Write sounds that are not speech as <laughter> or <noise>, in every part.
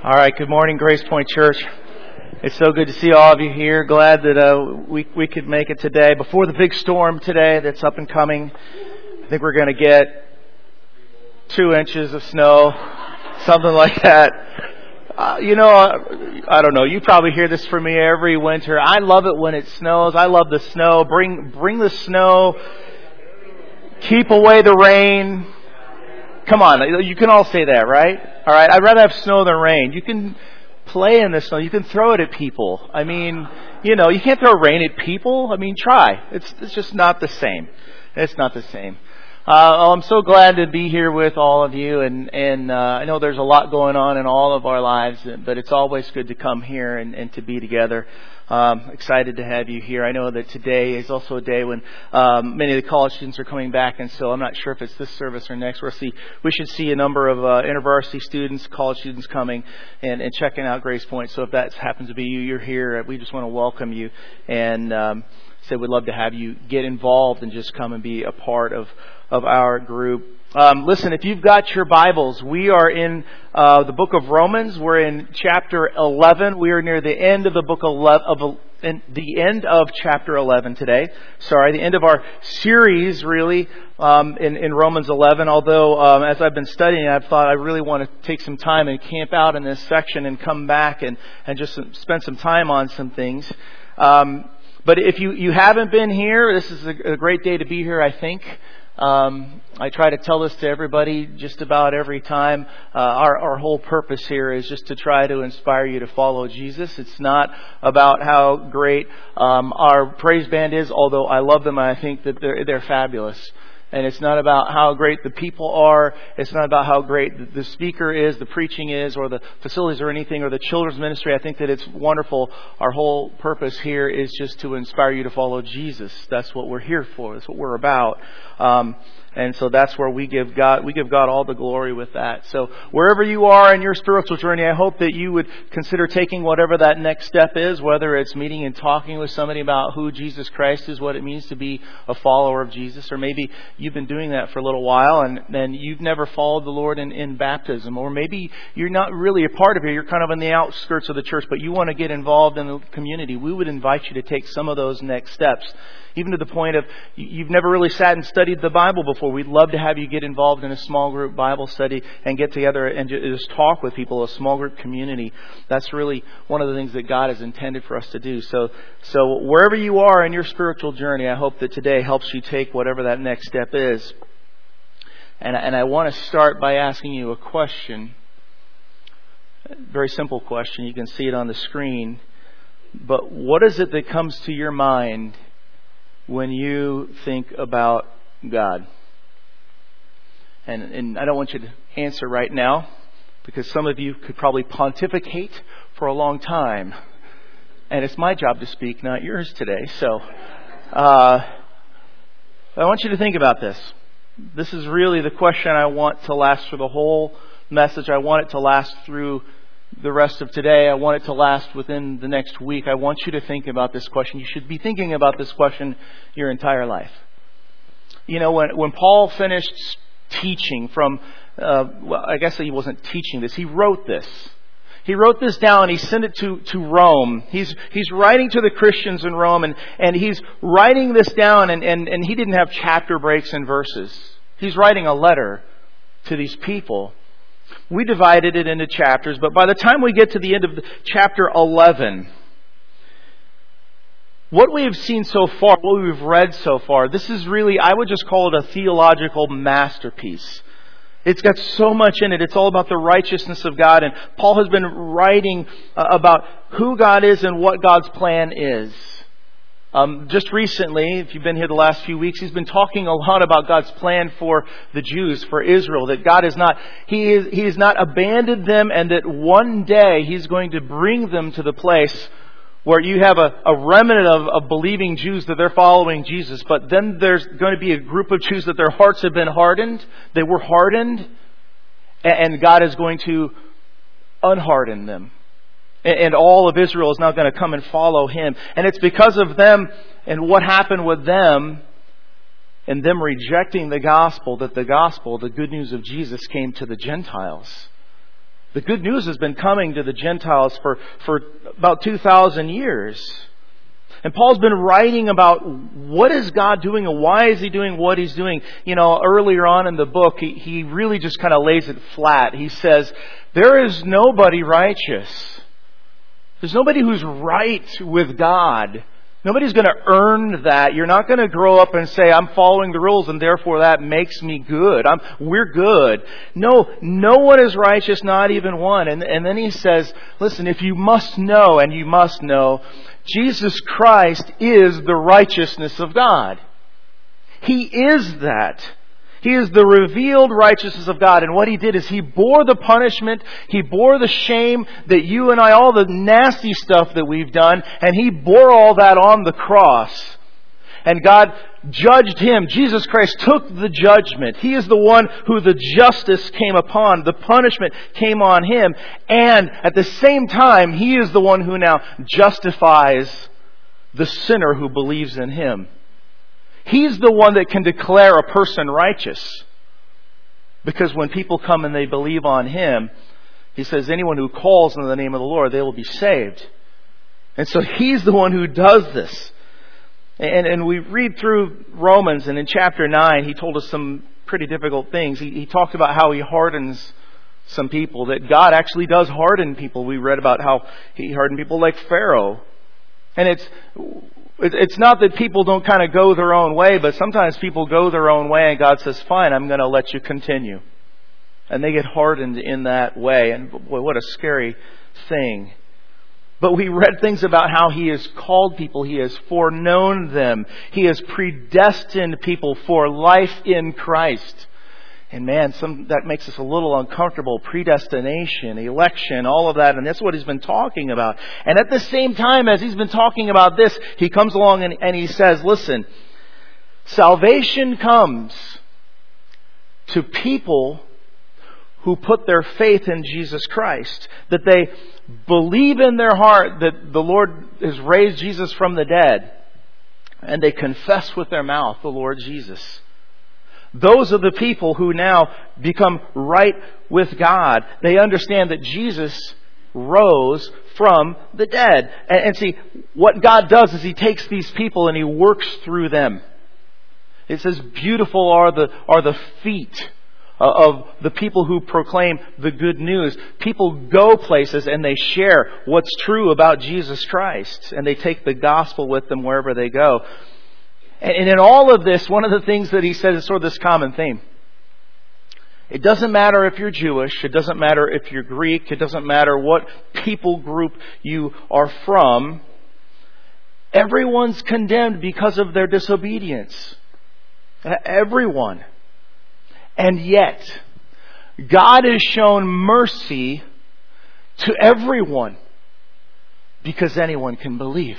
All right, good morning, Grace Point Church. It's so good to see all of you here. Glad that uh, we we could make it today before the big storm today that's up and coming. I think we're going to get two inches of snow, something like that. Uh, you know, uh, I don't know. You probably hear this from me every winter. I love it when it snows. I love the snow. Bring bring the snow. Keep away the rain. Come on, you can all say that, right? All right. I'd rather have snow than rain. You can play in the snow. You can throw it at people. I mean, you know, you can't throw rain at people. I mean, try. It's it's just not the same. It's not the same. Uh, I'm so glad to be here with all of you, and and uh, I know there's a lot going on in all of our lives, but it's always good to come here and, and to be together. Um, excited to have you here. I know that today is also a day when um, many of the college students are coming back, and so I'm not sure if it's this service or next. We'll see. We should see a number of uh, InterVarsity students, college students coming and, and checking out Grace Point. So if that happens to be you, you're here. We just want to welcome you and um, say we'd love to have you get involved and just come and be a part of of our group. Um, listen, if you've got your Bibles, we are in uh, the book of Romans. We're in chapter 11. We are near the end of the book of in the end of chapter 11 today. Sorry, the end of our series, really, um, in, in Romans 11. Although, um, as I've been studying, I've thought I really want to take some time and camp out in this section and come back and, and just spend some time on some things. Um, but if you, you haven't been here, this is a, a great day to be here, I think. Um, I try to tell this to everybody just about every time. Uh, our, our whole purpose here is just to try to inspire you to follow Jesus. It's not about how great um, our praise band is, although I love them and I think that they're, they're fabulous. And it's not about how great the people are. It's not about how great the speaker is, the preaching is, or the facilities or anything, or the children's ministry. I think that it's wonderful. Our whole purpose here is just to inspire you to follow Jesus. That's what we're here for. That's what we're about. Um, and so that's where we give God, we give God all the glory with that. So wherever you are in your spiritual journey, I hope that you would consider taking whatever that next step is, whether it's meeting and talking with somebody about who Jesus Christ is, what it means to be a follower of Jesus, or maybe you've been doing that for a little while and then you've never followed the Lord in, in baptism, or maybe you're not really a part of it, you're kind of on the outskirts of the church, but you want to get involved in the community. We would invite you to take some of those next steps even to the point of you've never really sat and studied the Bible before. We'd love to have you get involved in a small group Bible study and get together and just talk with people, a small group community. That's really one of the things that God has intended for us to do. So, so wherever you are in your spiritual journey, I hope that today helps you take whatever that next step is. And, and I want to start by asking you a question. Very simple question. You can see it on the screen. But what is it that comes to your mind when you think about God? And, and I don't want you to answer right now because some of you could probably pontificate for a long time. And it's my job to speak, not yours today. So, uh, I want you to think about this. This is really the question I want to last for the whole message. I want it to last through the rest of today. I want it to last within the next week. I want you to think about this question. You should be thinking about this question your entire life. You know, when, when Paul finished teaching from, uh, well, I guess he wasn't teaching this, he wrote this. He wrote this down he sent it to, to Rome. He's, he's writing to the Christians in Rome and, and he's writing this down and, and, and he didn't have chapter breaks and verses. He's writing a letter to these people. We divided it into chapters, but by the time we get to the end of chapter 11, what we have seen so far, what we've read so far, this is really, I would just call it a theological masterpiece. It's got so much in it. It's all about the righteousness of God. And Paul has been writing uh, about who God is and what God's plan is. Um, just recently, if you've been here the last few weeks, he's been talking a lot about God's plan for the Jews, for Israel, that God is not, he, is, he has not abandoned them and that one day he's going to bring them to the place where you have a, a remnant of, of believing Jews that they're following Jesus, but then there's going to be a group of Jews that their hearts have been hardened. They were hardened, and God is going to unharden them and all of Israel is now going to come and follow him. And it's because of them and what happened with them and them rejecting the gospel that the gospel, the good news of Jesus, came to the Gentiles. The good news has been coming to the Gentiles for, for about 2,000 years. And Paul's been writing about what is God doing and why is he doing what he's doing. You know, earlier on in the book, he, he really just kind of lays it flat. He says, there is nobody righteous. There's nobody who's right with God. Nobody's going to earn that. You're not going to grow up and say, I'm following the rules and therefore that makes me good. I'm, we're good. No, no one is righteous, not even one. And, and then he says, listen, if you must know, and you must know, Jesus Christ is the righteousness of God. He is that. He is the revealed righteousness of God. And what He did is He bore the punishment, He bore the shame that you and I, all the nasty stuff that we've done, and He bore all that on the cross. And God judged Him. Jesus Christ took the judgment. He is the one who the justice came upon. The punishment came on Him. And at the same time, He is the one who now justifies the sinner who believes in Him. He's the one that can declare a person righteous. Because when people come and they believe on Him, He says, anyone who calls in the name of the Lord, they will be saved. And so He's the one who does this. And, and we read through Romans, and in chapter 9, He told us some pretty difficult things. He, he talked about how He hardens some people, that God actually does harden people. We read about how He hardened people like Pharaoh. And it's, it's not that people don't kind of go their own way, but sometimes people go their own way and God says, fine, I'm going to let you continue. And they get hardened in that way. And boy, what a scary thing. But we read things about how He has called people, He has foreknown them, He has predestined people for life in Christ. And man, some, that makes us a little uncomfortable. Predestination, election, all of that. And that's what he's been talking about. And at the same time as he's been talking about this, he comes along and, and he says, listen, salvation comes to people who put their faith in Jesus Christ. That they believe in their heart that the Lord has raised Jesus from the dead. And they confess with their mouth the Lord Jesus. Those are the people who now become right with God. They understand that Jesus rose from the dead. And, and, see, what God does is He takes these people and He works through them. It says, beautiful are the, are the feet uh, of the people who proclaim the good news. People go places and they share what's true about Jesus Christ. And they take the gospel with them wherever they go. And in all of this, one of the things that he says is sort of this common theme. It doesn't matter if you're Jewish. It doesn't matter if you're Greek. It doesn't matter what people group you are from. Everyone's condemned because of their disobedience. Everyone. And yet, God has shown mercy to everyone because anyone can believe.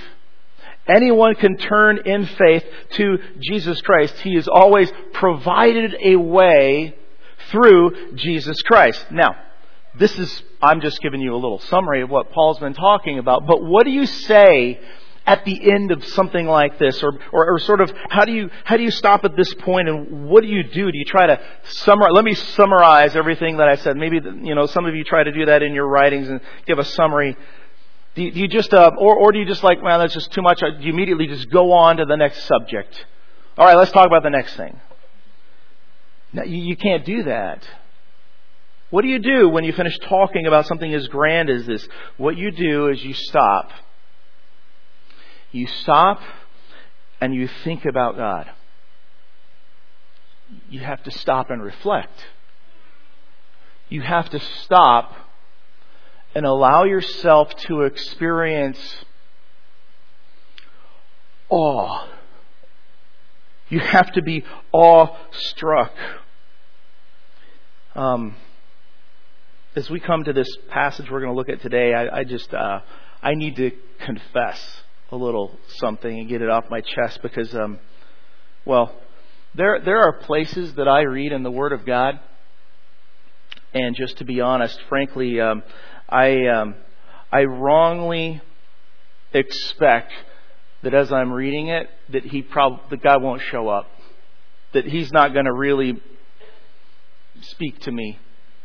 Anyone can turn in faith to Jesus Christ. He has always provided a way through Jesus Christ. Now, this is, I'm just giving you a little summary of what Paul's been talking about, but what do you say at the end of something like this? Or, or, or, sort of, how do you, how do you stop at this point and what do you do? Do you try to summarize, let me summarize everything that I said. Maybe, you know, some of you try to do that in your writings and give a summary do you, do you just, uh, or, or do you just like, man, that's just too much? Do you immediately just go on to the next subject? All right, let's talk about the next thing. Now, you, you can't do that. What do you do when you finish talking about something as grand as this? What you do is you stop. You stop and you think about God. You have to stop and reflect. You have to stop and allow yourself to experience awe. You have to be awestruck. Um, as we come to this passage we're going to look at today, I, I just uh, I need to confess a little something and get it off my chest because, um, well, there there are places that I read in the Word of God, and just to be honest, frankly, um, I, um, I wrongly expect that as I'm reading it, that he prob- that God won't show up, that He's not going to really speak to me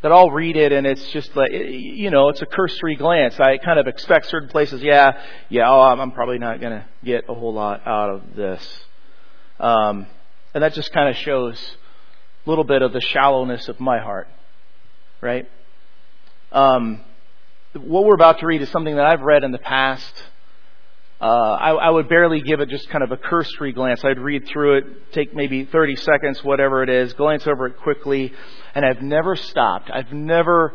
that I'll read it and it's just like, you know, it's a cursory glance. I kind of expect certain places, yeah, yeah, oh, I'm probably not going to get a whole lot out of this. Um, and that just kind of shows a little bit of the shallowness of my heart, right? Um, what we're about to read is something that I've read in the past. Uh, I, I, would barely give it just kind of a cursory glance. I'd read through it, take maybe 30 seconds, whatever it is, glance over it quickly, and I've never stopped. I've never,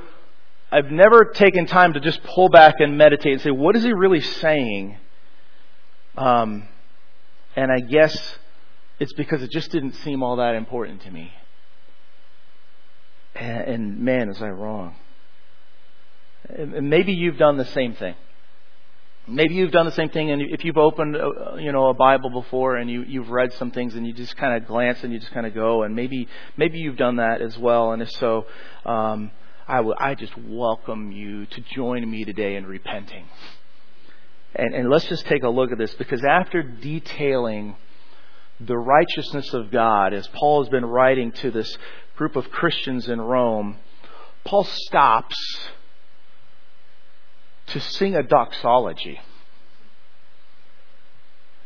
I've never taken time to just pull back and meditate and say, what is he really saying? Um, and I guess it's because it just didn't seem all that important to me. And, and man, was I wrong. Maybe you've done the same thing. Maybe you've done the same thing, and if you've opened, uh, you know, a Bible before, and you you've read some things, and you just kind of glance and you just kind of go, and maybe maybe you've done that as well. And if so, um, I, w- I just welcome you to join me today in repenting. And, and let's just take a look at this, because after detailing the righteousness of God, as Paul has been writing to this group of Christians in Rome, Paul stops to sing a doxology.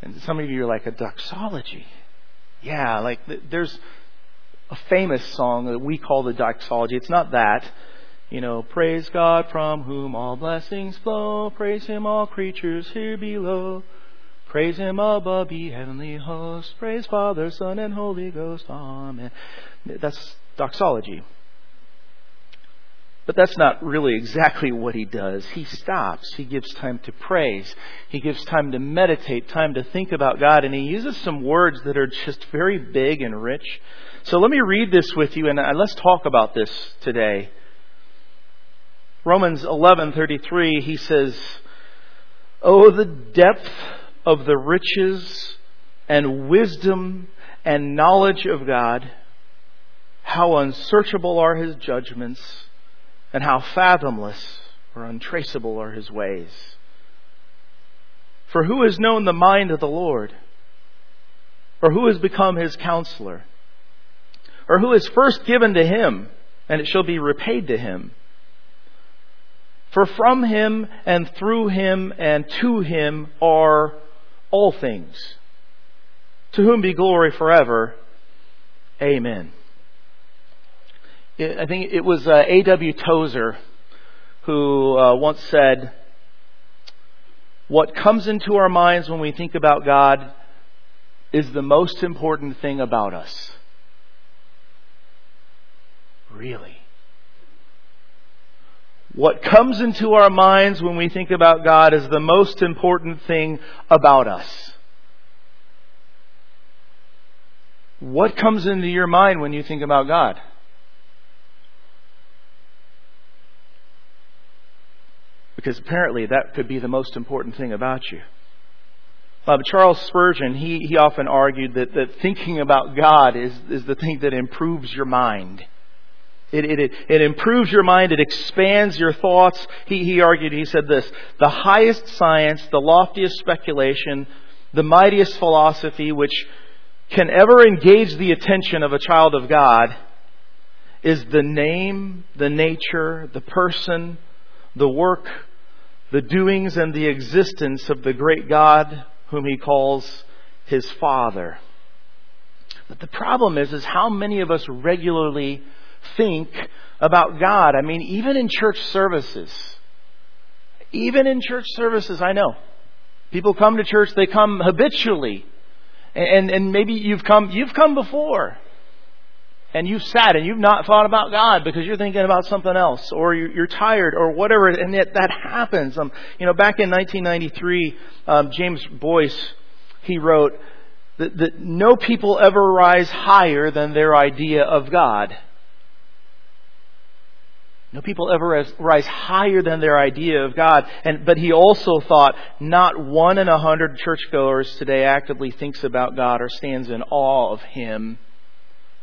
And some of you are like, a doxology? Yeah, like there's a famous song that we call the doxology. It's not that. You know, praise God from whom all blessings flow. Praise Him, all creatures here below. Praise Him above, ye heavenly hosts. Praise Father, Son, and Holy Ghost. Amen. That's doxology. But that's not really exactly what he does. He stops. He gives time to praise. He gives time to meditate, time to think about God, and he uses some words that are just very big and rich. So let me read this with you, and uh, let's talk about this today. Romans 11:33 he says, "Oh the depth of the riches and wisdom and knowledge of God, how unsearchable are his judgments." And how fathomless or untraceable are his ways. For who has known the mind of the Lord? Or who has become his counselor? Or who is first given to him, and it shall be repaid to him? For from him and through him and to him are all things. To whom be glory forever. Amen. I think it was uh, A.W. Tozer who uh, once said, What comes into our minds when we think about God is the most important thing about us. Really? What comes into our minds when we think about God is the most important thing about us. What comes into your mind when you think about God? Because apparently that could be the most important thing about you. Uh, Charles Spurgeon, he, he often argued that, that thinking about God is, is the thing that improves your mind. It, it, it, it improves your mind. It expands your thoughts. He, he argued, he said this, the highest science, the loftiest speculation, the mightiest philosophy which can ever engage the attention of a child of God is the name, the nature, the person, the work, the doings and the existence of the great God whom he calls his Father. But the problem is, is how many of us regularly think about God. I mean, even in church services, even in church services, I know people come to church, they come habitually, and and maybe you've come you've come before, and you've sat and you've not thought about God because you're thinking about something else or you're tired or whatever, and yet that happens. Um, you know, back in 1993, um, James Boice, he wrote that, that no people ever rise higher than their idea of God. No people ever rise higher than their idea of God. And, but he also thought not one in a hundred churchgoers today actively thinks about God or stands in awe of Him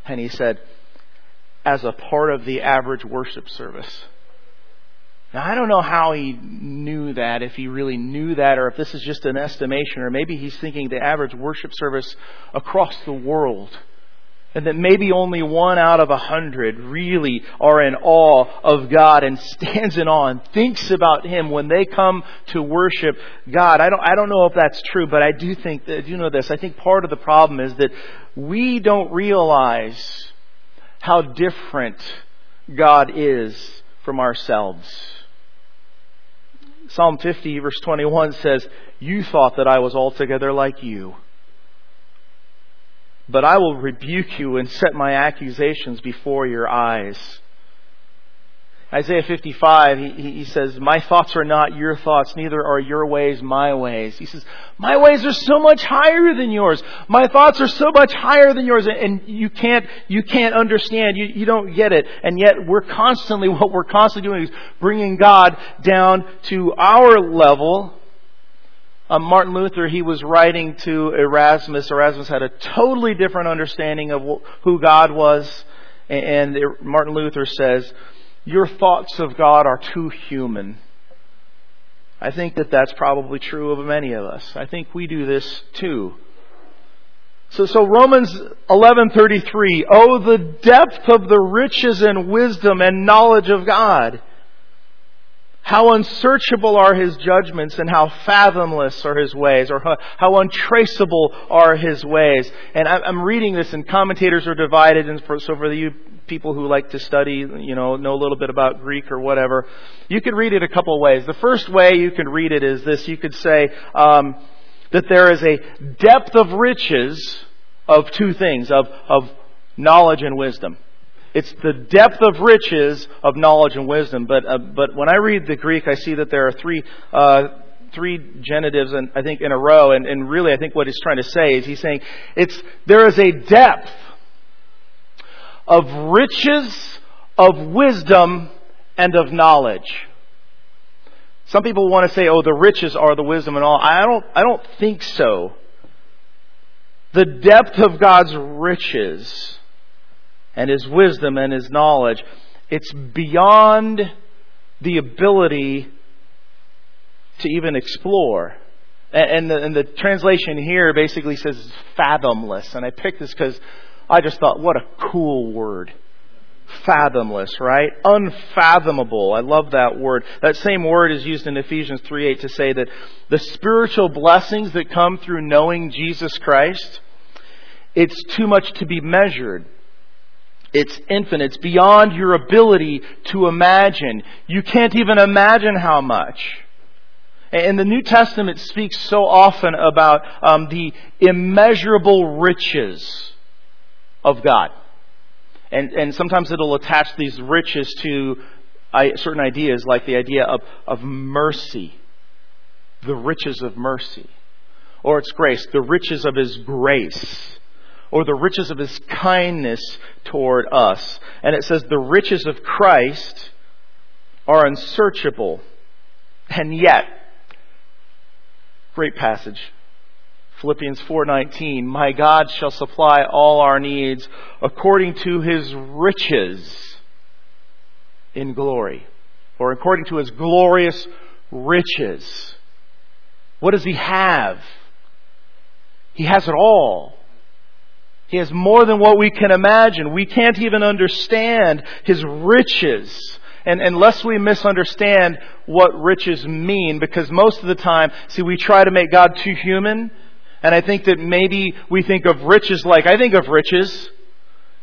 and he said, as a part of the average worship service. Now, I don't know how he knew that, if he really knew that, or if this is just an estimation, or maybe he's thinking the average worship service across the world. And that maybe only one out of a hundred really are in awe of God and <laughs> stands in awe and thinks about Him when they come to worship God. I don't, I don't know if that's true, but I do think that, you know this, I think part of the problem is that we don't realize how different God is from ourselves. Psalm 50 verse 21 says, You thought that I was altogether like you. But I will rebuke you and set my accusations before your eyes. Isaiah 55, he, he says, My thoughts are not your thoughts, neither are your ways my ways. He says, My ways are so much higher than yours. My thoughts are so much higher than yours, and you can't, you can't understand. You, you don't get it. And yet we're constantly, <laughs> what we're constantly doing is bringing God down to our level. Um, Martin Luther, he was writing to Erasmus. Erasmus had a totally different understanding of who God was. And Martin Luther says, your thoughts of God are too human. I think that that's probably true of many of us. I think we do this too. So, so Romans 11:33, oh the depth of the riches and wisdom and knowledge of God. How unsearchable are his judgments and how fathomless are his ways, or how, untraceable are his ways. And I'm reading this, and commentators are divided. And so, for you people who like to study, you know, know a little bit about Greek or whatever, you could read it a couple ways. The first way you can read it is this: you could say um, that there is a depth of riches of two things, of of knowledge and wisdom. It's the depth of riches of knowledge and wisdom. But uh, but when I read the Greek, I see that there are three. Uh, three genitives, and I think in a row, and, and really, I think what he's trying to say is he's saying it's there is a depth of riches, of wisdom, and of knowledge. Some people want to say, "Oh, the riches are the wisdom and all." I don't. I don't think so. The depth of God's riches and his wisdom and his knowledge. It's beyond the ability to even explore. And the, and the translation here basically says fathomless. And I picked this because I just thought, what a cool word. Fathomless, right? Unfathomable. I love that word. That same word is used in Ephesians 3 8 to say that the spiritual blessings that come through knowing Jesus Christ, it's too much to be measured. It's infinite. It's beyond your ability to imagine. You can't even imagine how much. And the New Testament, speaks so often about um, the immeasurable riches of God. And, and sometimes it'll attach these riches to certain ideas, like the idea of, of mercy, the riches of mercy. Or it's grace, the riches of His grace or the riches of his kindness toward us. And it says the riches of Christ are unsearchable. And yet, great passage. Philippians 4:19 My God shall supply all our needs according to his riches in glory or according to his glorious riches. What does he have? He has it all. He has more than what we can imagine. We can't even understand His riches. And unless we misunderstand what riches mean, because most of the time, see, we try to make God too human. And I think that maybe we think of riches like, I think of riches.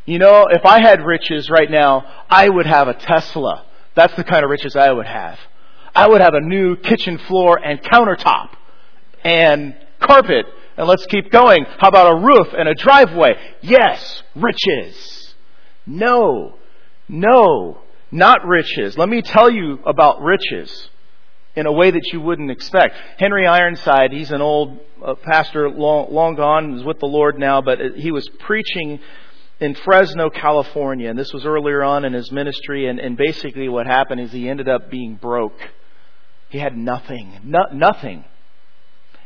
You know, if I had riches right now, I would have a Tesla. That's the kind of riches I would have. I would have a new kitchen floor and countertop and carpet and let's keep going. How about a roof and a driveway? Yes, riches. No, no, not riches. Let me tell you about riches in a way that you wouldn't expect. Henry Ironside, he's an old uh, pastor, long, long gone, is with the Lord now, but he was preaching in Fresno, California, and this was earlier on in his ministry, and, and basically what happened is he ended up being broke. He had nothing, no, nothing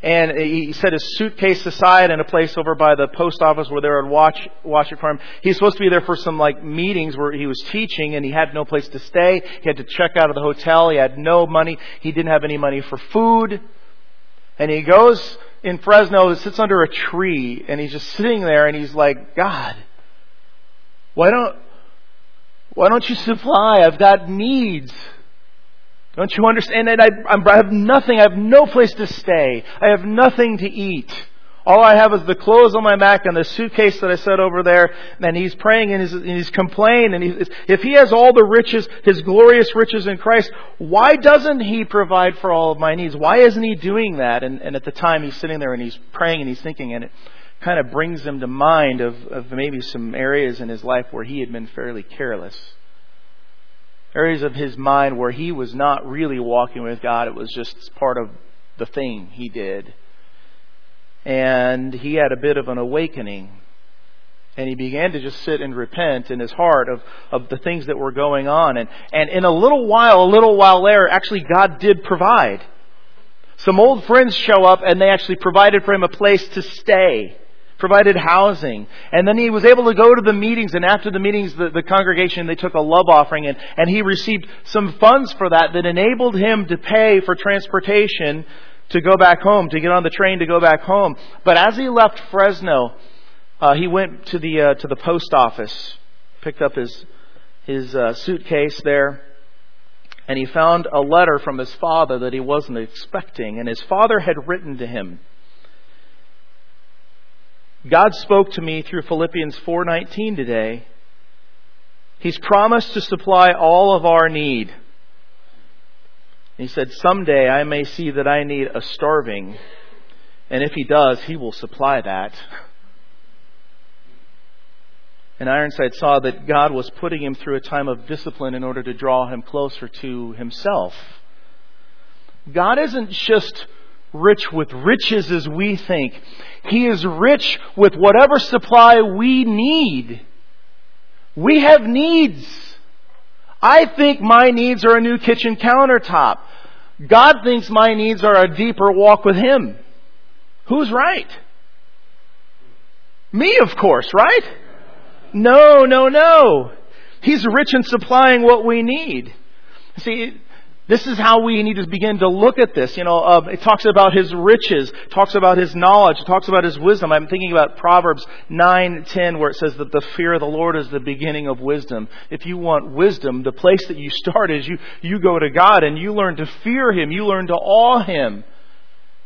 and he set his suitcase aside in a place over by the post office where they would watch watch it for him. He's supposed to be there for some like meetings where he was teaching, and he had no place to stay. He had to check out of the hotel. He had no money. He didn't have any money for food, and he goes in Fresno, sits under a tree, and he's just sitting there, and he's like, God, Why don't, why don't you supply? I've got needs. Don't you understand? And I, I have nothing. I have no place to stay. I have nothing to eat. All I have is the clothes on my back and the suitcase that I set over there. And he's praying and he's, and he's complaining. And he's, if he has all the riches, his glorious riches in Christ, why doesn't he provide for all of my needs? Why isn't he doing that? And, and at the time he's sitting there and he's praying and he's thinking and it kind of brings him to mind of, of maybe some areas in his life where he had been fairly careless. Areas of his mind where he was not really walking with God. It was just part of the thing he did and he had a bit of an awakening. And he began to just sit and repent in his heart of, of the things that were going on. And, and in a little while, a little while later, actually God did provide. Some old friends show up and they actually provided for him a place to stay provided housing. And then he was able to go to the meetings, and after the meetings, the, the, congregation, they took a love offering, and, and he received some funds for that that enabled him to pay for transportation to go back home, to get on the train to go back home. But as he left Fresno, uh, he went to the uh, to the post office, picked up his his uh, suitcase there, and he found a letter from his father that he wasn't expecting. And his father had written to him. God spoke to me through Philippians 4:19 today. He's promised to supply all of our need he said, Someday I may see that I need a starving, and if he does, he will supply that. And Ironside saw that God was putting him through a time of discipline in order to draw him closer to himself. God isn't just rich with riches as we think. He is rich with whatever supply we need. We have needs. I think my needs are a new kitchen countertop. God thinks my needs are a deeper walk with Him. Who's right? Me, of course, right? No, no, no. He's rich in supplying what we need. See, this is how we need to begin to look at this. You know, uh, it talks about his riches, talks about his knowledge, talks about his wisdom. I'm thinking about Proverbs 9:10, where it says that the fear of the Lord is the beginning of wisdom. If you want wisdom, the place that you start is you you go to God and you learn to fear Him. You learn to awe Him.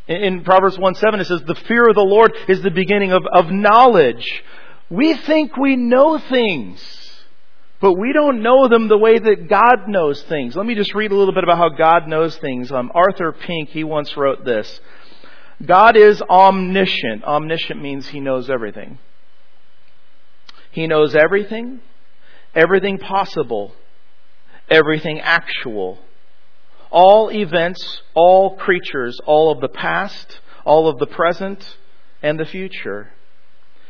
In, in Proverbs 1:7, it says, "The fear of the Lord is the beginning of, of knowledge." We think we know things. But we don't know them the way that God knows things. Let me just read a little bit about how God knows things. Um, Arthur Pink, he once wrote this. God is omniscient. Omniscient means he knows everything. He knows everything, everything possible, everything actual, all events, all creatures, all of the past, all of the present, and the future.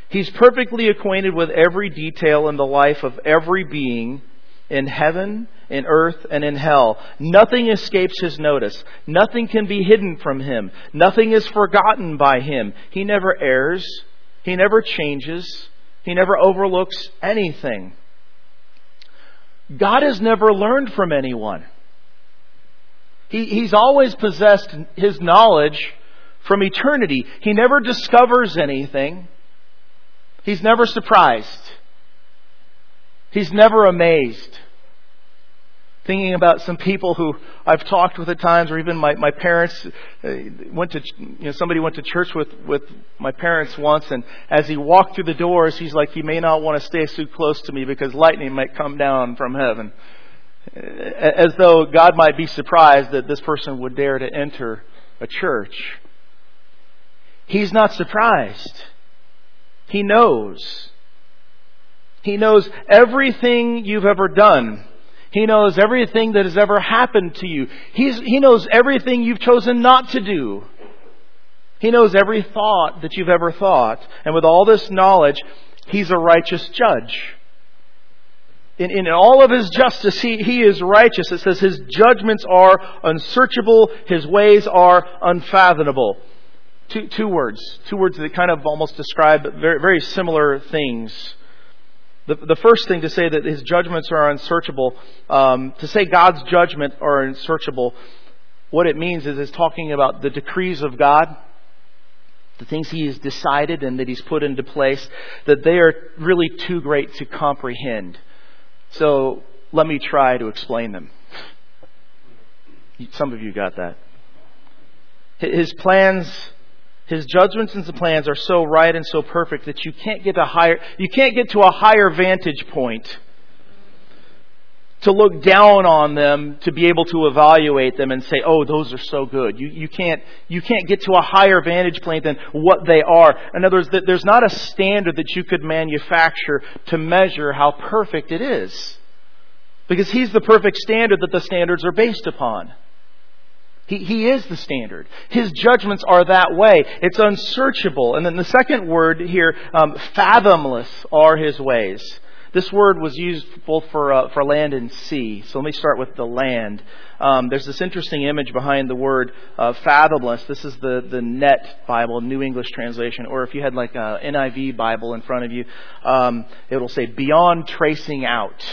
He's perfectly acquainted with every detail in the life of every being in heaven, in earth, and in hell. Nothing escapes his notice. Nothing can be hidden from him. Nothing is forgotten by him. He never errs. He never changes. He never overlooks anything. God has never learned from anyone. He, he's always possessed his knowledge from eternity. He never discovers anything. He's never surprised. He's never amazed. Thinking about some people who I've talked with at times, or even my, my parents uh, went to, you know, somebody went to church with, with my parents once, and as he walked through the doors, he's like, he may not want to stay too close to me because lightning might come down from heaven. As though God might be surprised that this person would dare to enter a church. He's not surprised. He knows. He knows everything you've ever done. He knows everything that has ever happened to you. He's, he knows everything you've chosen not to do. He knows every thought that you've ever thought. And with all this knowledge, He's a righteous judge. In, in all of His justice, he, he is righteous. It says His judgments are unsearchable, His ways are unfathomable. Two, two words. Two words that kind of almost describe very, very similar things. The, the first thing to say that his judgments are unsearchable, um, to say God's judgment are unsearchable, what it means is it's talking about the decrees of God. the things he has decided and that he's put into place, that they are really too great to comprehend. So let me try to explain them. Some of you got that. His plans, his judgments and his plans are so right and so perfect that you can't get a higher, you can't get to a higher vantage point to look down on them to be able to evaluate them and say, oh, those are so good. You, you, can't, you can't get to a higher vantage point than what they are. In other words, there's not a standard that you could manufacture to measure how perfect it is. Because He's the perfect standard that the standards are based upon. He, he is the standard. His judgments are that way. It's unsearchable. And then the second word here, um, fathomless are His ways. This word was used both for, uh, for land and sea. So let me start with the land. Um, there's this interesting image behind the word uh, fathomless. This is the, the Net Bible, New English Translation. Or if you had like a NIV Bible in front of you, um, it'll say beyond tracing out.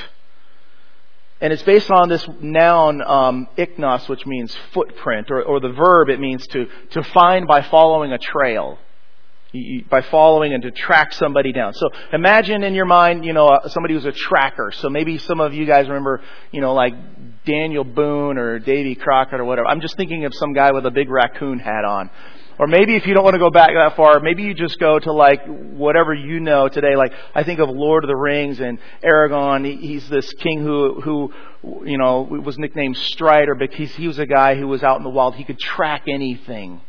And it's based on this noun, um, ichnos, which means footprint, or, or the verb, it means to, to find by following a trail by following and to track somebody down. So imagine in your mind, you know, uh, somebody who's a tracker. So maybe some of you guys remember, you know, like Daniel Boone or Davy Crockett or whatever. I'm just thinking of some guy with a big raccoon hat on. Or maybe if you don't want to go back that far, maybe you just go to like whatever you know today. Like I think of Lord of the Rings and Aragorn. He's this king who, who, you know, was nicknamed Strider because he was a guy who was out in the wild. He could track anything.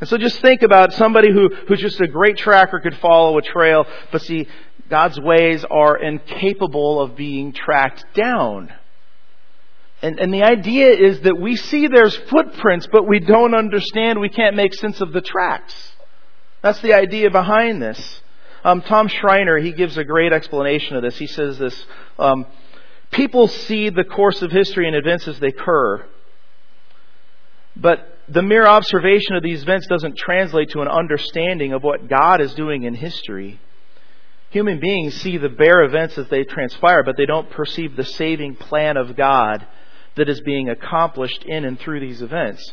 And so just think about somebody who, who's just a great tracker could follow a trail, but see, God's ways are incapable of being tracked down. And, and the idea is that we see there's footprints, but we don't understand, we can't make sense of the tracks. That's the idea behind this. Um, Tom Schreiner, he gives a great explanation of this. He says this, um, people see the course of history and events as they occur, but the mere observation of these events doesn't translate to an understanding of what God is doing in history. Human beings see the bare events as they transpire, but they don't perceive the saving plan of God that is being accomplished in and through these events.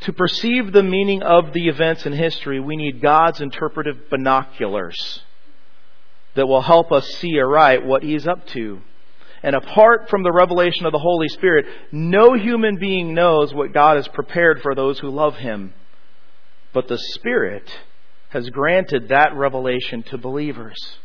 To perceive the meaning of the events in history, we need God's interpretive binoculars that will help us see aright what He's up to. And apart from the revelation of the Holy Spirit, no human being knows what God has prepared for those who love Him. But the Spirit has granted that revelation to believers.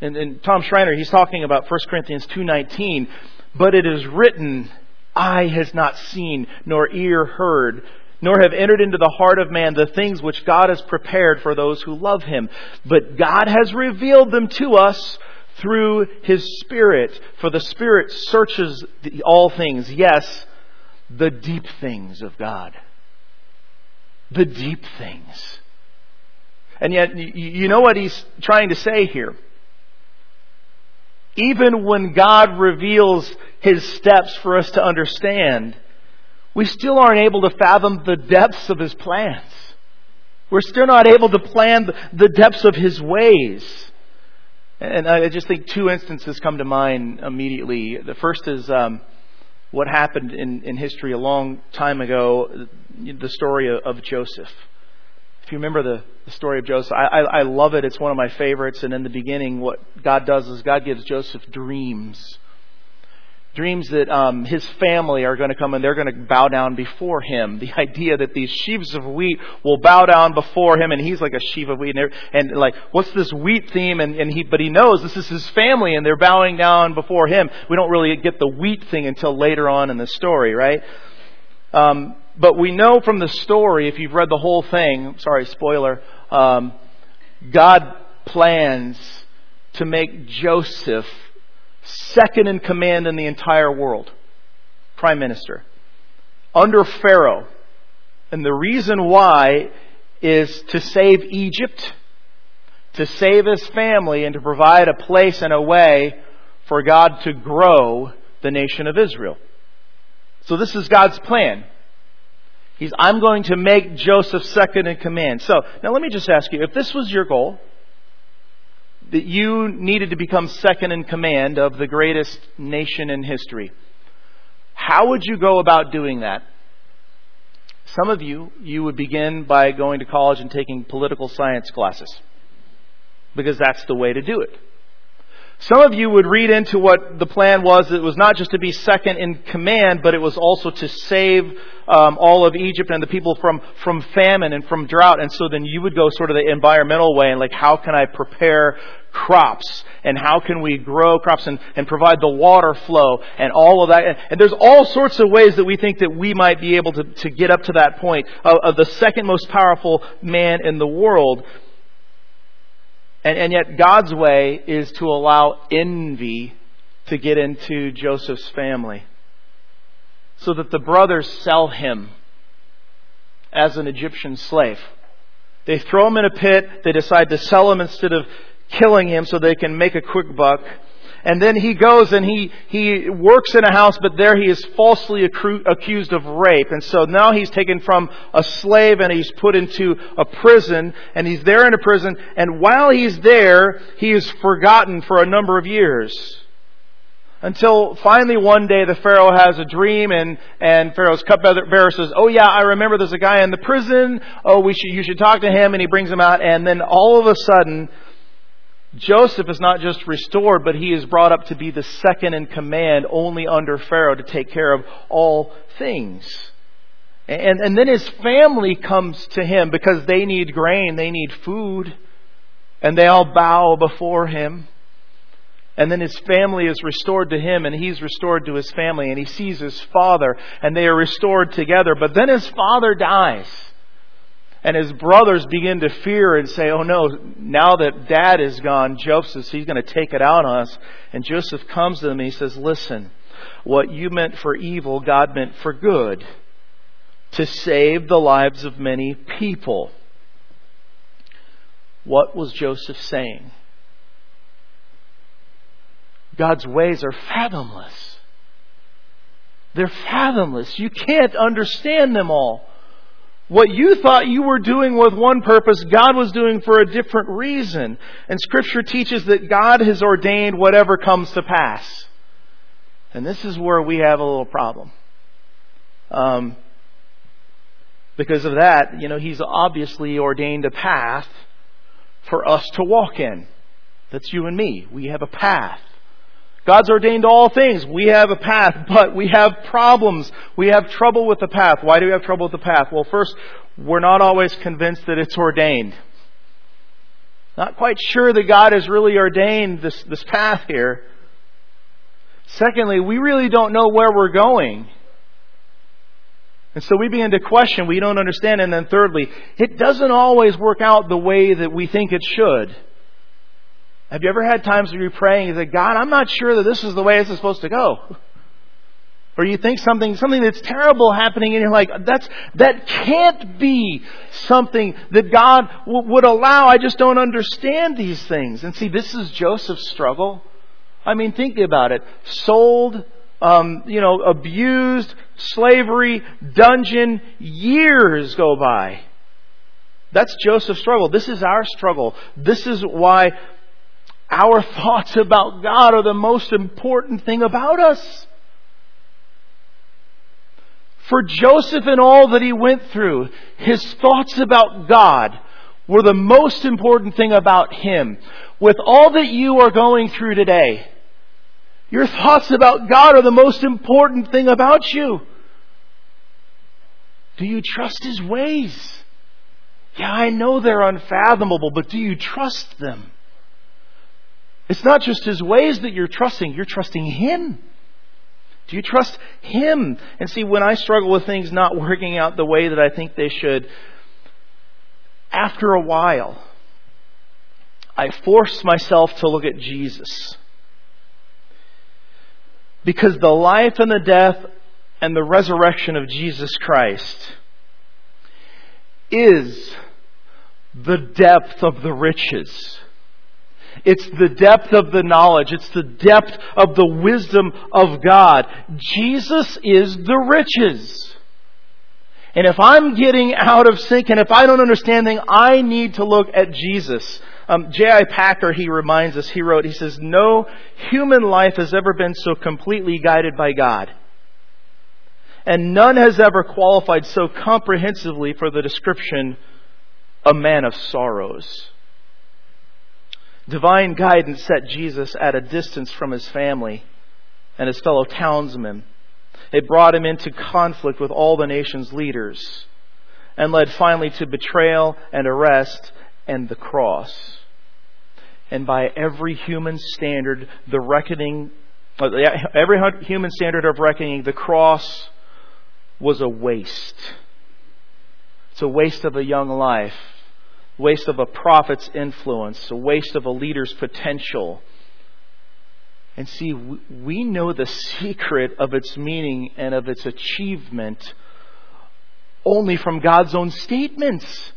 And, and Tom Schreiner, he's talking about 1 Corinthians 2.19, but it is written, eye has not seen, nor ear heard, nor have entered into the heart of man the things which God has prepared for those who love him. But God has revealed them to us through His Spirit. For the Spirit searches all things. Yes, the deep things of God. The deep things. And yet, you know what He's trying to say here? Even when God reveals His steps for us to understand, we still aren't able to fathom the depths of His plans. We're still not able to plan the depths of His ways. And I just think two instances come to mind immediately. The first is um, what happened in, in history a long time ago, the story of, of Joseph. If you remember the, the story of Joseph, I, I, I love it. It's one of my favorites. And in the beginning, what God does is God gives Joseph dreams dreams that um, his family are going to come and they're going to bow down before him. The <laughs> idea that these sheaves of wheat will bow down before him, and he's like a sheaf of wheat, and, and like, what's this wheat theme? And, and he, but he knows this is his family, and they're bowing down before him. We don't really get the wheat thing until later on in the story, right? Um, but we know from the story, if you've read the whole thing, sorry, spoiler, um, God plans to make Joseph second in command in the entire world, prime minister, under Pharaoh. And the reason why is to save Egypt, to save his family, and to provide a place and a way for God to grow the nation of Israel. So this is God's plan. He's, I'm going to make Joseph second in command. So, now let me just ask you, if this was your goal, that you needed to become second in command of the greatest nation in history. How would you go about doing that? Some of you, you would begin by going to college and taking political science classes because that's the way to do it. Some of you would read into what the plan was. It was not just to be second in command, but it was also to save um, all of Egypt and the people from from famine and from drought. And so then you would go sort of the environmental way and like, how can I prepare crops and how can we grow crops and, and provide the water flow and all of that. And, and, there's all sorts of ways that we think that we might be able to, to get up to that point of, of the second most powerful man in the world. And, and yet God's way is to allow envy to get into Joseph's family. So that the brothers sell him as an Egyptian slave. They throw him in a pit. They decide to sell him instead of killing him so they can make a quick buck. And then he goes and he, he works in a house, but there he is falsely accused of rape. And so now he's taken from a slave and he's put into a prison, and he's there in a prison, and while he's there, he is forgotten for a number of years. Until finally one day the Pharaoh has a dream and, and Pharaoh's cupbearer says, Oh yeah, I remember there's a guy in the prison. Oh, we should, you should talk to him. And he brings him out. And then all of a sudden, Joseph is not just restored, but he is brought up to be the second in command only under Pharaoh to take care of all things. And, and then his family comes to him because they need grain, they need food, and they all bow before him. And then his family is restored to him, and he's restored to his family, and he sees his father, and they are restored together. But then his father dies. And his brothers begin to fear and say, Oh no, now that dad is gone, Joseph, he's going to take it out on us. And Joseph comes to them and he says, Listen, what you meant for evil, God meant for good, to save the lives of many people. What was Joseph saying? God's ways are fathomless. They're fathomless. You can't understand them all. What you thought you were doing with one purpose, God was doing for a different reason. And Scripture teaches that God has ordained whatever comes to pass. And this is where we have a little problem. Um, because of that, you know, He's obviously ordained a path for us to walk in. That's you and me. We have a path. God's ordained all things. We have a path, <laughs> but we have problems. We have trouble with the path. Why do we have trouble with the path? Well, first, we're not always convinced that it's ordained. Not quite sure that God has really ordained this, this path here. Secondly, we really don't know where we're going. And so we begin to question, we don't understand. And then thirdly, it doesn't always work out the way that we think it should. Have you ever had times where you're praying and you say, God, I'm not sure that this is the way this is supposed to go? Or you think something, something that's terrible happening and you're like, that's, that can't be something that God w- would allow. I just don't understand these things. And see, this is Joseph's struggle. I mean, think about it. Sold, um, you know, abused, slavery, dungeon, years go by. That's Joseph's struggle. This is our struggle. This is why our thoughts about God are the most important thing about us. For Joseph and all that he went through, his thoughts about God were the most important thing about him. With all that you are going through today, your thoughts about God are the most important thing about you. Do you trust His ways? Yeah, I know they're unfathomable, but do you trust them? It's not just His ways that you're trusting, you're trusting Him. Do you trust Him? And see, when I struggle with things not working out the way that I think they should, after a while, I force myself to look at Jesus. Because the life and the death and the resurrection of Jesus Christ is the depth of the riches it's the depth of the knowledge. It's the depth of the wisdom of God. Jesus is the riches. And if I'm getting out of sync and if I don't understand things, I need to look at Jesus. Um, J.I. Packer, he reminds us, he wrote, he says, No human life has ever been so completely guided by God. and none has ever qualified so comprehensively for the description a man of sorrows. Divine guidance set Jesus at a distance from his family and his fellow townsmen. It brought him into conflict with all the nation's leaders and led finally to betrayal and arrest and the cross. And by every human standard, the reckoning, uh, every human standard of reckoning, the cross was a waste. It's a waste of a young life, waste of a prophet's influence, a waste of a leader's potential. And see, we know the <laughs> secret of its meaning and of its achievement only from God's own statements.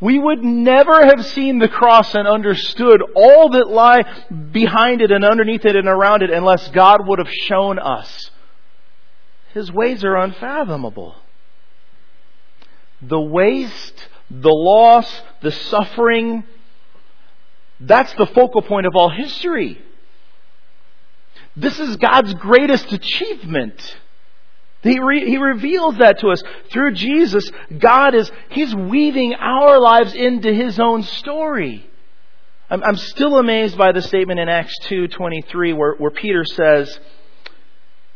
We would never have seen the cross and understood all that lie behind it and underneath it and around it unless God would have shown us. His ways are unfathomable. The waste, the loss, the suffering, that's the focal point of all history. This is God's greatest achievement. He, re- he reveals that to us through Jesus. God is, He's weaving our lives into His own story. I'm, I'm still amazed by the statement in Acts 2.23 where, where Peter says,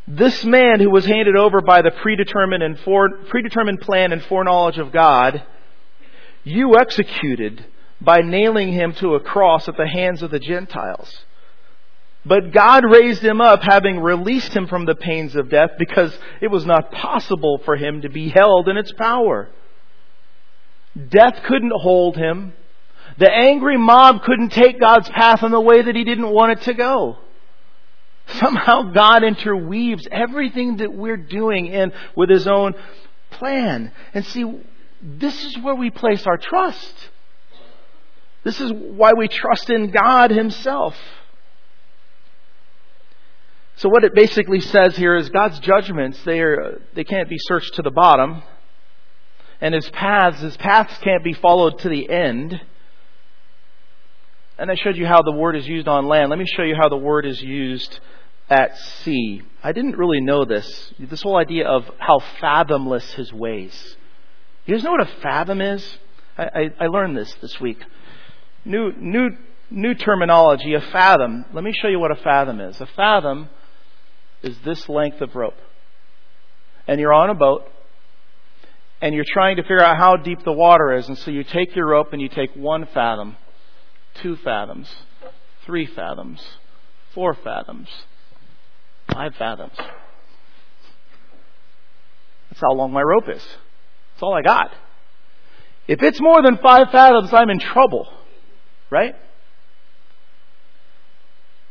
this man who was handed over by the predetermined and fore, predetermined plan and foreknowledge of God, you executed by nailing him to a cross at the hands of the Gentiles. But God raised him up, having released him from the pains of death, because it was not possible for him to be held in its power. Death couldn't hold him. The angry mob couldn't take God's path in the way that he didn't want it to go. Somehow God interweaves everything that we're doing in with his own plan. And see, this is where we place our trust. This is why we trust in God himself. So what it basically says here is God's judgments, they, are, they can't be searched to the bottom. And his paths, his paths can't be followed to the end. And I showed you how the word is used on land. Let me show you how the word is used at sea. I didn't really know this. This whole idea of how fathomless his ways. You guys know what a fathom is? I, I, I learned this this week. New, new, new terminology, a fathom. Let me show you what a fathom is. A fathom is this length of rope. And you're on a boat, and you're trying to figure out how deep the water is. And so you take your rope and you take one fathom, two fathoms, three fathoms, four fathoms, five fathoms. That's how long my rope is. That's all I got. If it's more than five fathoms, I'm in trouble. Right?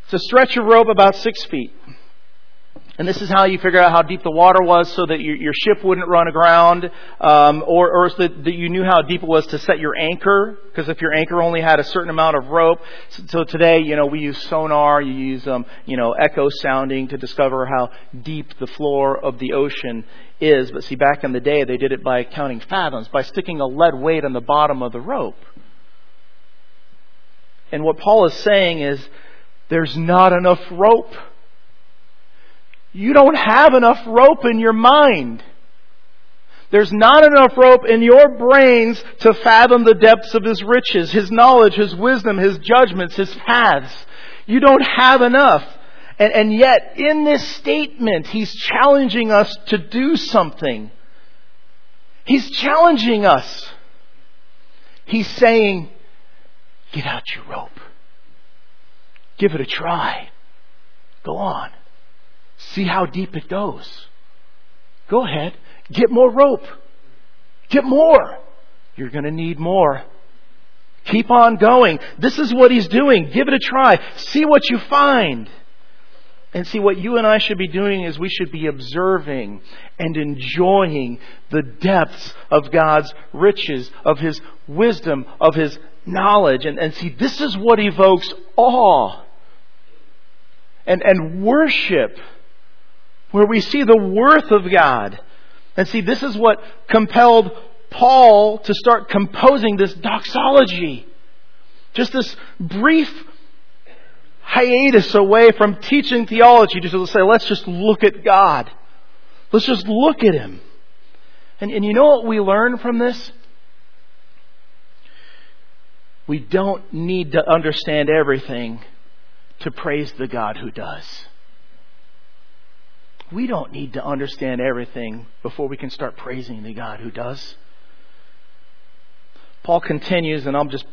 It's a stretch of rope about six feet. And this is how you figure out how deep the water was so that your, your ship wouldn't run aground, um, or, or so that, that, you knew how deep it was to set your anchor, because if your anchor only had a certain amount of rope. So, so today, you know, we use sonar, you use, um, you know, echo sounding to discover how deep the floor of the ocean is. But see, back in the day, they did it by counting fathoms, by sticking a lead weight on the bottom of the rope. And what Paul is saying is, there's not enough rope you don't have enough rope in your mind. There's not enough rope in your brains to fathom the depths of His riches, His knowledge, His wisdom, His judgments, His paths. You don't have enough. And, and yet, in this statement, He's challenging us to do something. He's challenging us. He's saying, get out your rope. Give it a try. Go on. See how deep it goes. Go ahead. Get more rope. Get more. You're going to need more. Keep on going. This is what he's doing. Give it a try. See what you find. And see, what you and I should be doing is we should be observing and enjoying the depths of God's riches, of His wisdom, of His knowledge. And, and see, this is what evokes awe and, and worship where we see the worth of God. And see, this is what compelled Paul to start composing this doxology. Just this brief hiatus away from teaching theology to say, let's just look at God. Let's just look at him. And, and you know what we learn from this? We don't need to understand everything to praise the God who does. We don't need to understand everything before we can start praising the God who does. Paul continues, and I'm just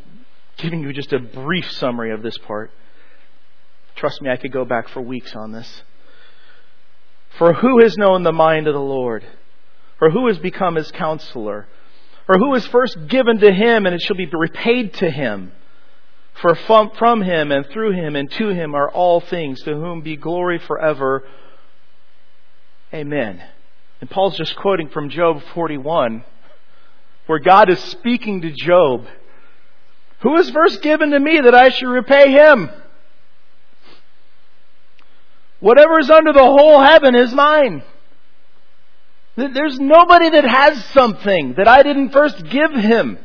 giving you just a brief summary of this part. Trust me, I could go back for weeks on this. For who has known the mind of the Lord? Or who has become his counselor? Or who is first given to him and it shall be repaid to him? For from, him and through him and to him are all things, to whom be glory forever. Amen. And Paul's just quoting from Job 41, where God is speaking to Job. Who is first given to me that I should repay him? Whatever is under the whole heaven is mine. There's nobody that has something that I didn't first give him.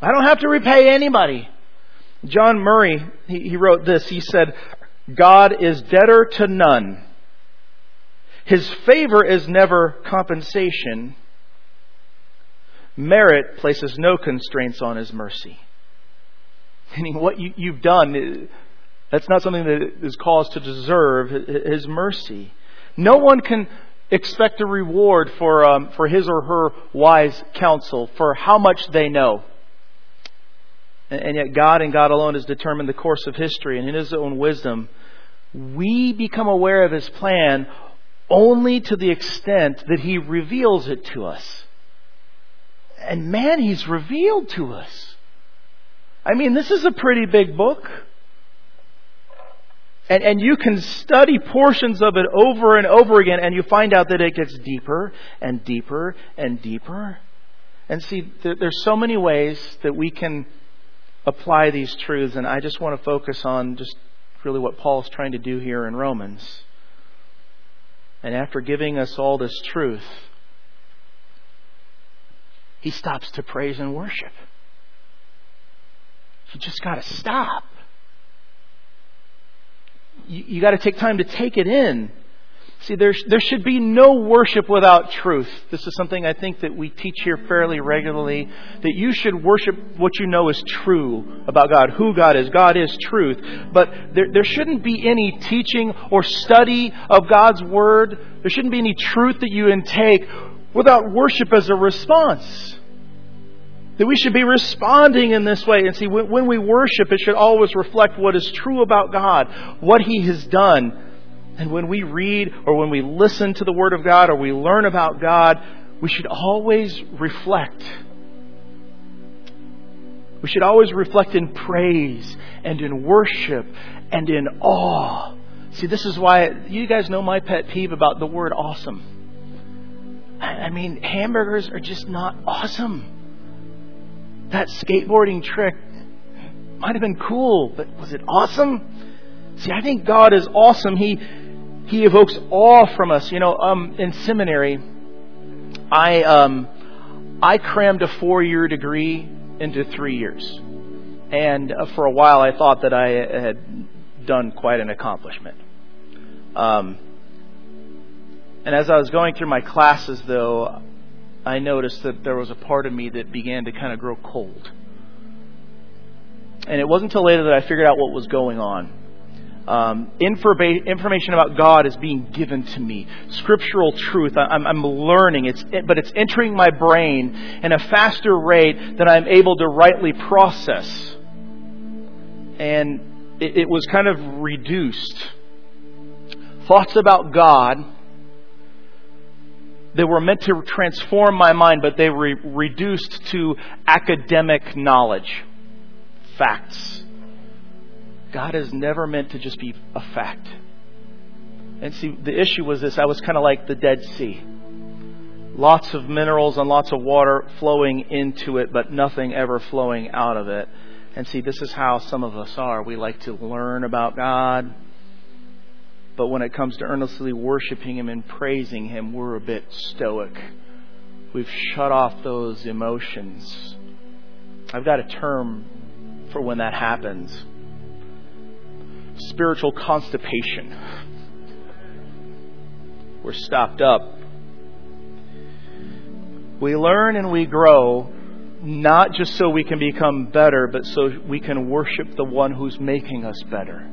I don't have to repay anybody. John Murray, he, he wrote this. He said, God is debtor to none. His favor is never compensation. Merit places no constraints on his mercy. Meaning <laughs> what you, you've done, that's not something that is cause to deserve his mercy. No one can expect a reward for, um, for his or her wise counsel, for how much they know. And yet, God and God alone has determined the course of history, and in His own wisdom, we become aware of His plan only to the extent that He reveals it to us. And man, He's revealed to us. I mean, this is a pretty big book. And, and you can study portions of it over and over again, and you find out that it gets deeper and deeper and deeper. And see, there's so many ways that we can apply these truths, and I just want to focus on just really what Paul's trying to do here in Romans. And after giving us all this truth, he stops to praise and worship. You just got to stop. You, you got to take time to take it in. See, there, there should be no worship without truth. This is something I think that we teach here fairly regularly. That you should worship what you know is true about God, who God is. God is truth. But there, there shouldn't be any teaching or study of God's Word. There shouldn't be any truth that you intake without worship as a response. That we should be responding in this way. And see, when we worship, it should always reflect what is true about God, what He has done and when we read or when we listen to the Word of God or we learn about God, we should always reflect. We should always reflect in praise and in worship and in awe. See, this is why you guys know my pet peeve about the word awesome. I mean, hamburgers are just not awesome. That skateboarding trick might have been cool, but was it awesome? See, I think God is awesome. He he evokes awe from us. You know, um, in seminary, I um, I crammed a four-year degree into three years, and uh, for a while I thought that I had done quite an accomplishment. Um, and as I was going through my classes, though, I noticed that there was a part of me that began to kind of grow cold. And it wasn't until later that I figured out what was going on um, informa- information about God is being given to me. Scriptural truth, I'm, I'm learning, it's, but it's entering my brain in a faster rate than I'm able to rightly process. And it, it was kind of reduced. Thoughts about God they were meant to transform my mind, but they were reduced to academic knowledge, facts. God is never meant to just be a fact. And see, the issue was this I was kind of like the Dead Sea. Lots of minerals and lots of water flowing into it, but nothing ever flowing out of it. And see, this is how some of us are. We like to learn about God, but when it comes to earnestly worshiping Him and praising Him, we're a bit stoic. We've shut off those emotions. I've got a term for when that happens spiritual constipation. we're stopped up. We learn and we grow not just so we can become better, but so we can worship the one who's making us better.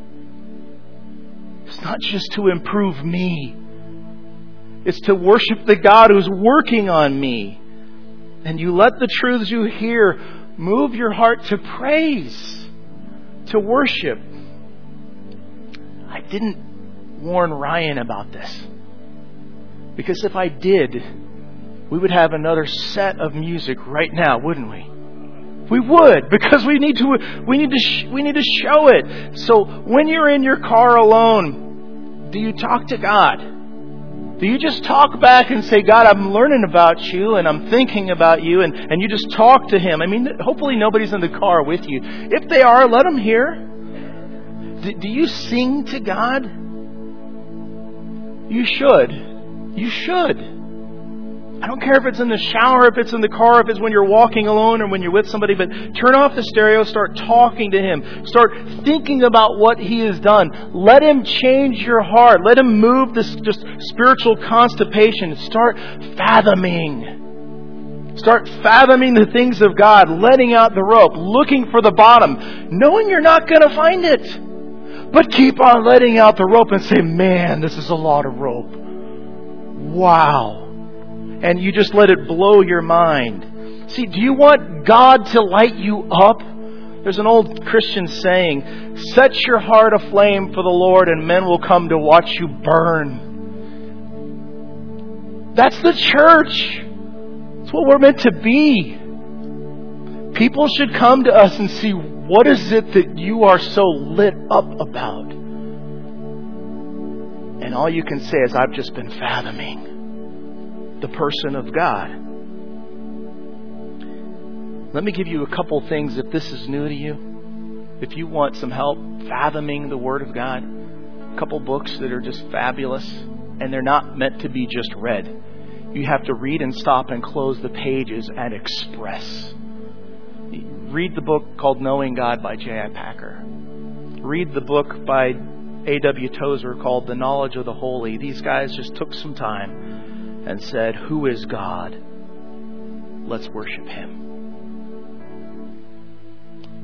It's not just to improve me. It's to worship the God who's working on me. And you let the truths you hear move your heart to praise, to worship. I didn't warn Ryan about this. Because if I did, we would have another set of music right now, wouldn't we? We would because we need to we need to sh- we need to show it. So when you're in your car alone, do you talk to God? Do you just talk back and say, God, I'm learning about you and I'm thinking about you and, and you just talk to Him? I mean, hopefully nobody's in the car with you. If they are, let them hear. Do, do you sing to God? You should. You should. I don't care if it's in the shower, if it's in the car, if it's when you're walking alone or when you're with somebody, but turn off the stereo, start talking to Him. Start thinking about what He has done. Let Him change your heart. Let Him move this just spiritual constipation. Start fathoming. Start fathoming the things of God, letting out the rope, looking for the bottom, knowing you're not going to find it. But keep on letting out the rope and say, man, this is a lot of rope. Wow and you just let it blow your mind. See, do you want God to light you up? There's an old Christian saying, Set your heart aflame for the Lord, and men will come to watch you burn. That's the church. That's what we're meant to be. People should come to us and see what is it that you are so lit up about? And all you can say is, I've just been fathoming the person of God. Let me give you a couple things if this is new to you. If you want some help fathoming the Word of God, a couple books that are just fabulous, and they're not meant to be just read. You have to read and stop and close the pages and express. Read the book called Knowing God by J.I. Packer. Read the book by A.W. Tozer called The Knowledge of the Holy. These guys just took some time and said, Who is God? Let's worship Him.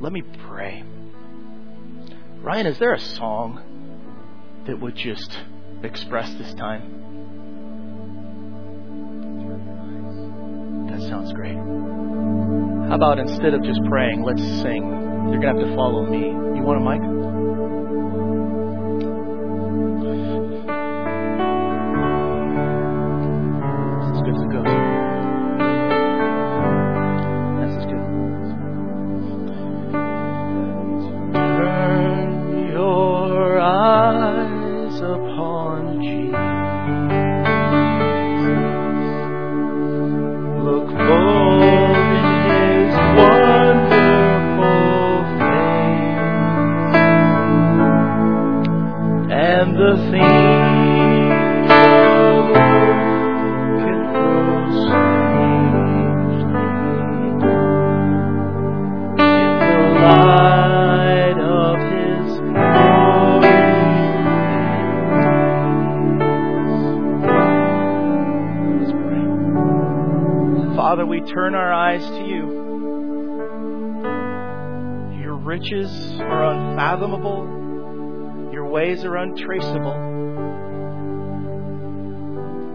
Let me pray. Ryan, is there a song that would just express this time? That sounds great. How about instead of just praying, let's sing? You're going to have to follow me. You want a mic? Turn our eyes to you. Your riches are unfathomable, your ways are untraceable.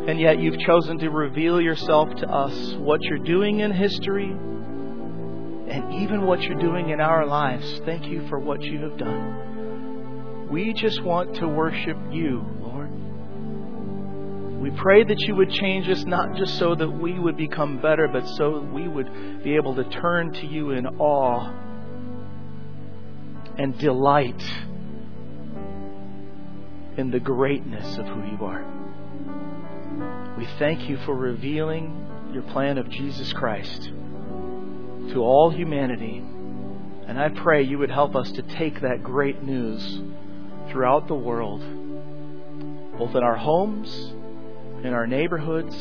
And yet you've chosen to reveal yourself to us, what you're doing in history, and even what you're doing in our lives. Thank you for what you have done. We just want to worship you, we pray that you would change us not just so that we would become better, but so we would be able to turn to you in awe and delight in the greatness of who you are. We thank you for revealing your plan of Jesus Christ to all humanity. And I pray you would help us to take that great news throughout the world, both in our homes in our neighborhoods,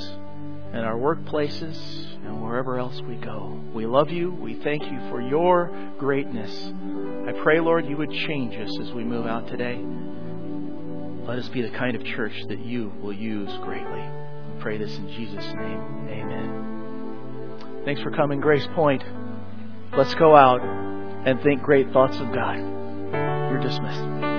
in our workplaces, and wherever else we go. We love you. We thank you for your greatness. I pray, Lord, you would change us as we move out today. Let us be the kind of church that you will use greatly. We pray this in Jesus' name. Amen. Thanks for coming, Grace Point. Let's go out and think great thoughts of God. You're dismissed.